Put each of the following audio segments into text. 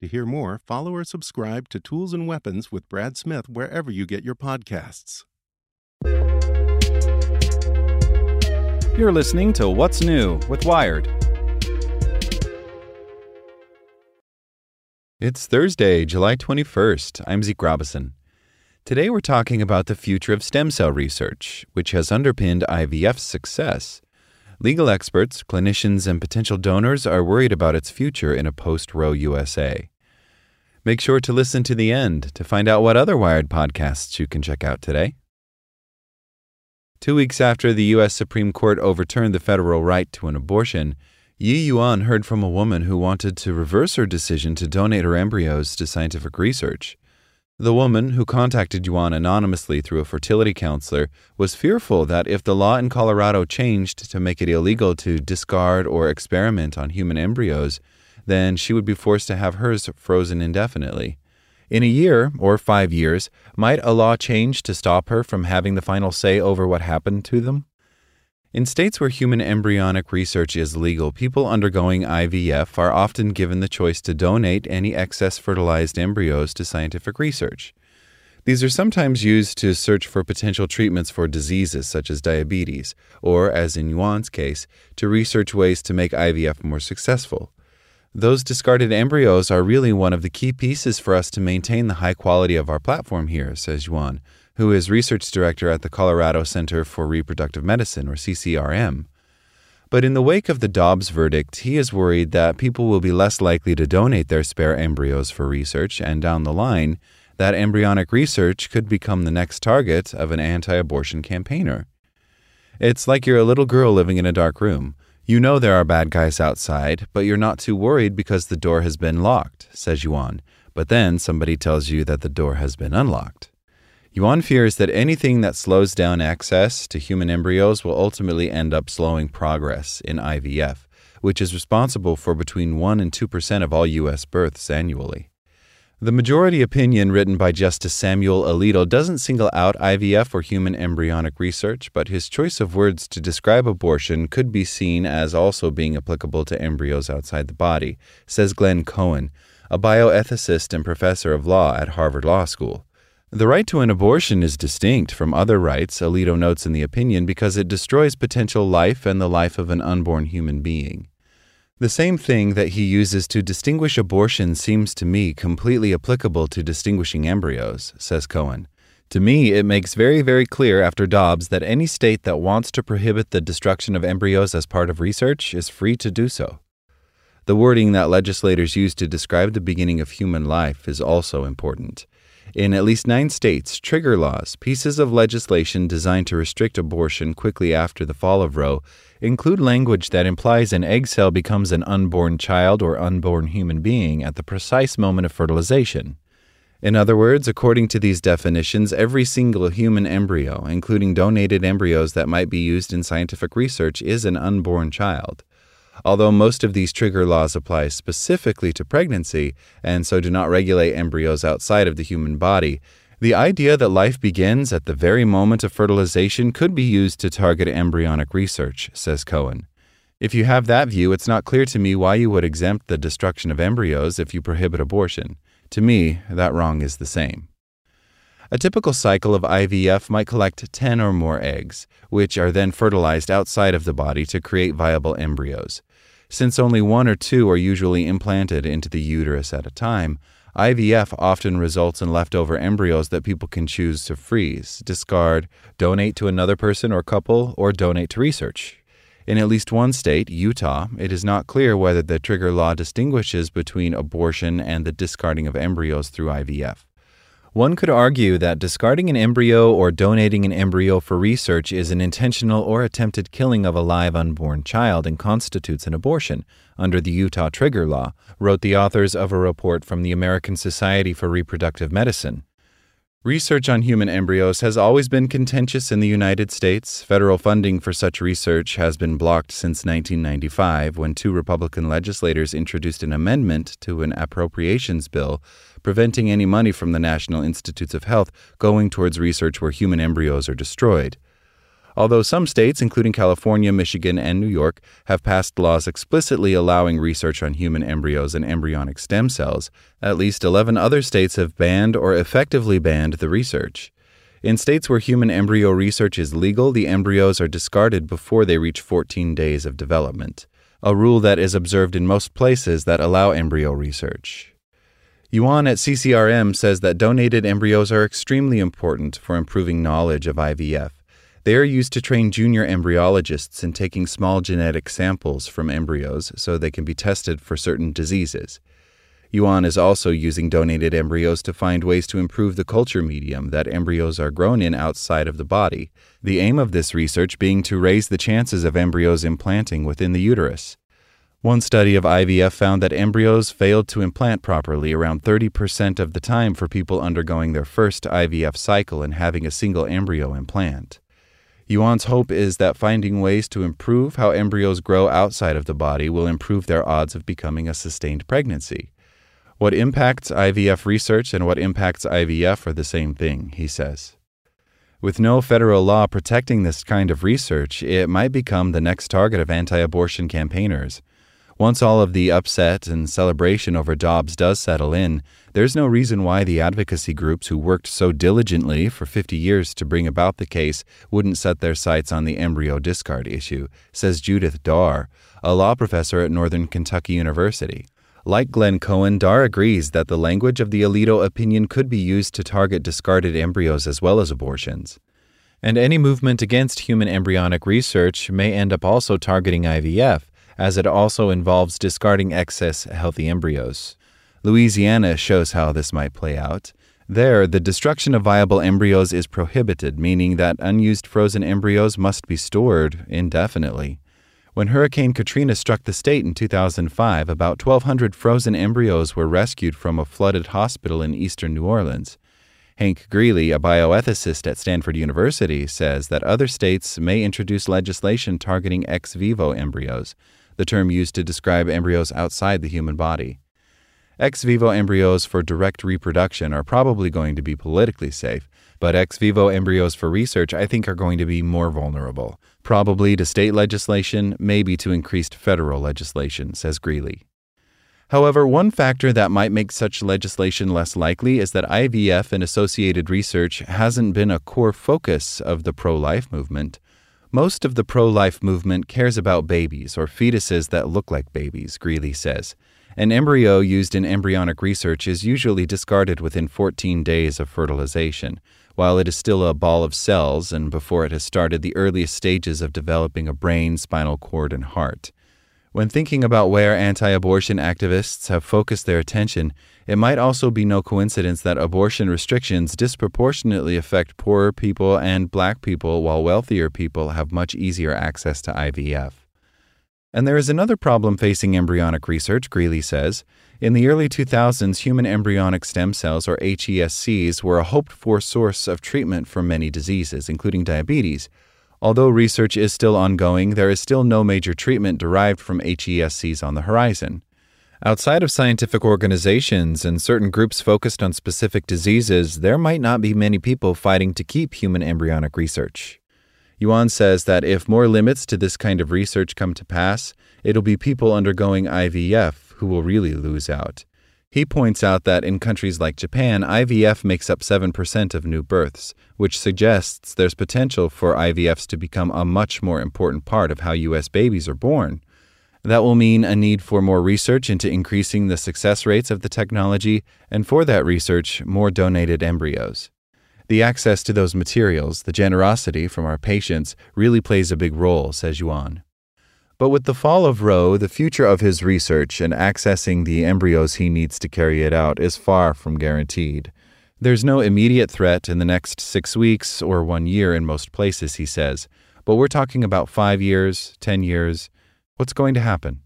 To hear more, follow or subscribe to Tools and Weapons with Brad Smith wherever you get your podcasts. You're listening to What's New with Wired. It's Thursday, July 21st. I'm Zeke Robison. Today we're talking about the future of stem cell research, which has underpinned IVF's success. Legal experts, clinicians, and potential donors are worried about its future in a post Roe USA. Make sure to listen to the end to find out what other Wired podcasts you can check out today. Two weeks after the U.S. Supreme Court overturned the federal right to an abortion, Yi Yuan heard from a woman who wanted to reverse her decision to donate her embryos to scientific research. The woman, who contacted Yuan anonymously through a fertility counselor, was fearful that if the law in Colorado changed to make it illegal to discard or experiment on human embryos, then she would be forced to have hers frozen indefinitely. In a year, or five years, might a law change to stop her from having the final say over what happened to them? In states where human embryonic research is legal, people undergoing IVF are often given the choice to donate any excess fertilized embryos to scientific research. These are sometimes used to search for potential treatments for diseases such as diabetes, or, as in Yuan's case, to research ways to make IVF more successful. Those discarded embryos are really one of the key pieces for us to maintain the high quality of our platform here, says Yuan, who is research director at the Colorado Center for Reproductive Medicine, or CCRM. But in the wake of the Dobbs verdict, he is worried that people will be less likely to donate their spare embryos for research, and down the line, that embryonic research could become the next target of an anti abortion campaigner. It's like you're a little girl living in a dark room. You know there are bad guys outside, but you're not too worried because the door has been locked, says Yuan. But then somebody tells you that the door has been unlocked. Yuan fears that anything that slows down access to human embryos will ultimately end up slowing progress in IVF, which is responsible for between 1 and 2% of all U.S. births annually. The majority opinion written by Justice Samuel Alito doesn't single out IVF or human embryonic research, but his choice of words to describe abortion could be seen as also being applicable to embryos outside the body, says Glenn Cohen, a bioethicist and professor of law at Harvard Law School. The right to an abortion is distinct from other rights, Alito notes in the opinion, because it destroys potential life and the life of an unborn human being. The same thing that he uses to distinguish abortion seems to me completely applicable to distinguishing embryos, says Cohen. To me, it makes very, very clear after Dobbs that any state that wants to prohibit the destruction of embryos as part of research is free to do so. The wording that legislators use to describe the beginning of human life is also important. In at least nine states, trigger laws, pieces of legislation designed to restrict abortion quickly after the fall of Roe, include language that implies an egg cell becomes an unborn child or unborn human being at the precise moment of fertilization. In other words, according to these definitions, every single human embryo, including donated embryos that might be used in scientific research, is an unborn child. Although most of these trigger laws apply specifically to pregnancy and so do not regulate embryos outside of the human body, the idea that life begins at the very moment of fertilization could be used to target embryonic research, says Cohen. If you have that view, it's not clear to me why you would exempt the destruction of embryos if you prohibit abortion. To me, that wrong is the same. A typical cycle of IVF might collect 10 or more eggs, which are then fertilized outside of the body to create viable embryos. Since only one or two are usually implanted into the uterus at a time, IVF often results in leftover embryos that people can choose to freeze, discard, donate to another person or couple, or donate to research. In at least one state, Utah, it is not clear whether the trigger law distinguishes between abortion and the discarding of embryos through IVF. One could argue that discarding an embryo or donating an embryo for research is an intentional or attempted killing of a live unborn child and constitutes an abortion under the Utah trigger law, wrote the authors of a report from the American Society for Reproductive Medicine. Research on human embryos has always been contentious in the United States. Federal funding for such research has been blocked since 1995 when two Republican legislators introduced an amendment to an appropriations bill preventing any money from the National Institutes of Health going towards research where human embryos are destroyed. Although some states, including California, Michigan, and New York, have passed laws explicitly allowing research on human embryos and embryonic stem cells, at least 11 other states have banned or effectively banned the research. In states where human embryo research is legal, the embryos are discarded before they reach 14 days of development, a rule that is observed in most places that allow embryo research. Yuan at CCRM says that donated embryos are extremely important for improving knowledge of IVF. They are used to train junior embryologists in taking small genetic samples from embryos so they can be tested for certain diseases. Yuan is also using donated embryos to find ways to improve the culture medium that embryos are grown in outside of the body, the aim of this research being to raise the chances of embryos implanting within the uterus. One study of IVF found that embryos failed to implant properly around 30% of the time for people undergoing their first IVF cycle and having a single embryo implant. Yuan's hope is that finding ways to improve how embryos grow outside of the body will improve their odds of becoming a sustained pregnancy. What impacts IVF research and what impacts IVF are the same thing, he says. With no federal law protecting this kind of research, it might become the next target of anti abortion campaigners. Once all of the upset and celebration over Dobbs does settle in, there's no reason why the advocacy groups who worked so diligently for 50 years to bring about the case wouldn't set their sights on the embryo discard issue, says Judith Daar, a law professor at Northern Kentucky University. Like Glenn Cohen, Daar agrees that the language of the Alito opinion could be used to target discarded embryos as well as abortions. And any movement against human embryonic research may end up also targeting IVF, as it also involves discarding excess healthy embryos. Louisiana shows how this might play out. There, the destruction of viable embryos is prohibited, meaning that unused frozen embryos must be stored indefinitely. When Hurricane Katrina struck the state in 2005, about 1,200 frozen embryos were rescued from a flooded hospital in eastern New Orleans. Hank Greely, a bioethicist at Stanford University, says that other states may introduce legislation targeting ex vivo embryos, the term used to describe embryos outside the human body. Ex vivo embryos for direct reproduction are probably going to be politically safe, but ex vivo embryos for research I think are going to be more vulnerable, probably to state legislation, maybe to increased federal legislation, says Greely. However, one factor that might make such legislation less likely is that IVF and associated research hasn't been a core focus of the pro life movement. Most of the pro life movement cares about babies or fetuses that look like babies, Greely says. An embryo used in embryonic research is usually discarded within 14 days of fertilization, while it is still a ball of cells and before it has started the earliest stages of developing a brain, spinal cord, and heart. When thinking about where anti abortion activists have focused their attention, it might also be no coincidence that abortion restrictions disproportionately affect poorer people and black people, while wealthier people have much easier access to IVF. And there is another problem facing embryonic research, Greely says. In the early 2000s, human embryonic stem cells, or HESCs, were a hoped for source of treatment for many diseases, including diabetes. Although research is still ongoing, there is still no major treatment derived from HESCs on the horizon. Outside of scientific organizations and certain groups focused on specific diseases, there might not be many people fighting to keep human embryonic research. Yuan says that if more limits to this kind of research come to pass, it'll be people undergoing IVF who will really lose out. He points out that in countries like Japan, IVF makes up 7% of new births, which suggests there's potential for IVFs to become a much more important part of how U.S. babies are born. That will mean a need for more research into increasing the success rates of the technology, and for that research, more donated embryos. The access to those materials, the generosity from our patients, really plays a big role, says Yuan. But with the fall of Roe, the future of his research and accessing the embryos he needs to carry it out is far from guaranteed. There's no immediate threat in the next six weeks or one year in most places, he says, but we're talking about five years, ten years. What's going to happen?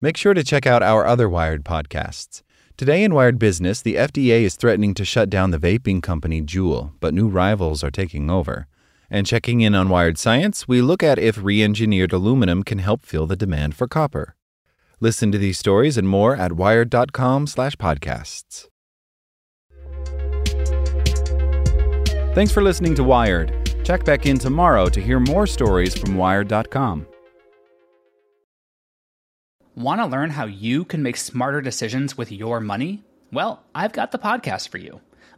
Make sure to check out our other Wired podcasts. Today in Wired Business, the FDA is threatening to shut down the vaping company Juul, but new rivals are taking over. And checking in on Wired Science, we look at if re engineered aluminum can help fill the demand for copper. Listen to these stories and more at wired.com/slash podcasts. Thanks for listening to Wired. Check back in tomorrow to hear more stories from Wired.com. Want to learn how you can make smarter decisions with your money? Well, I've got the podcast for you.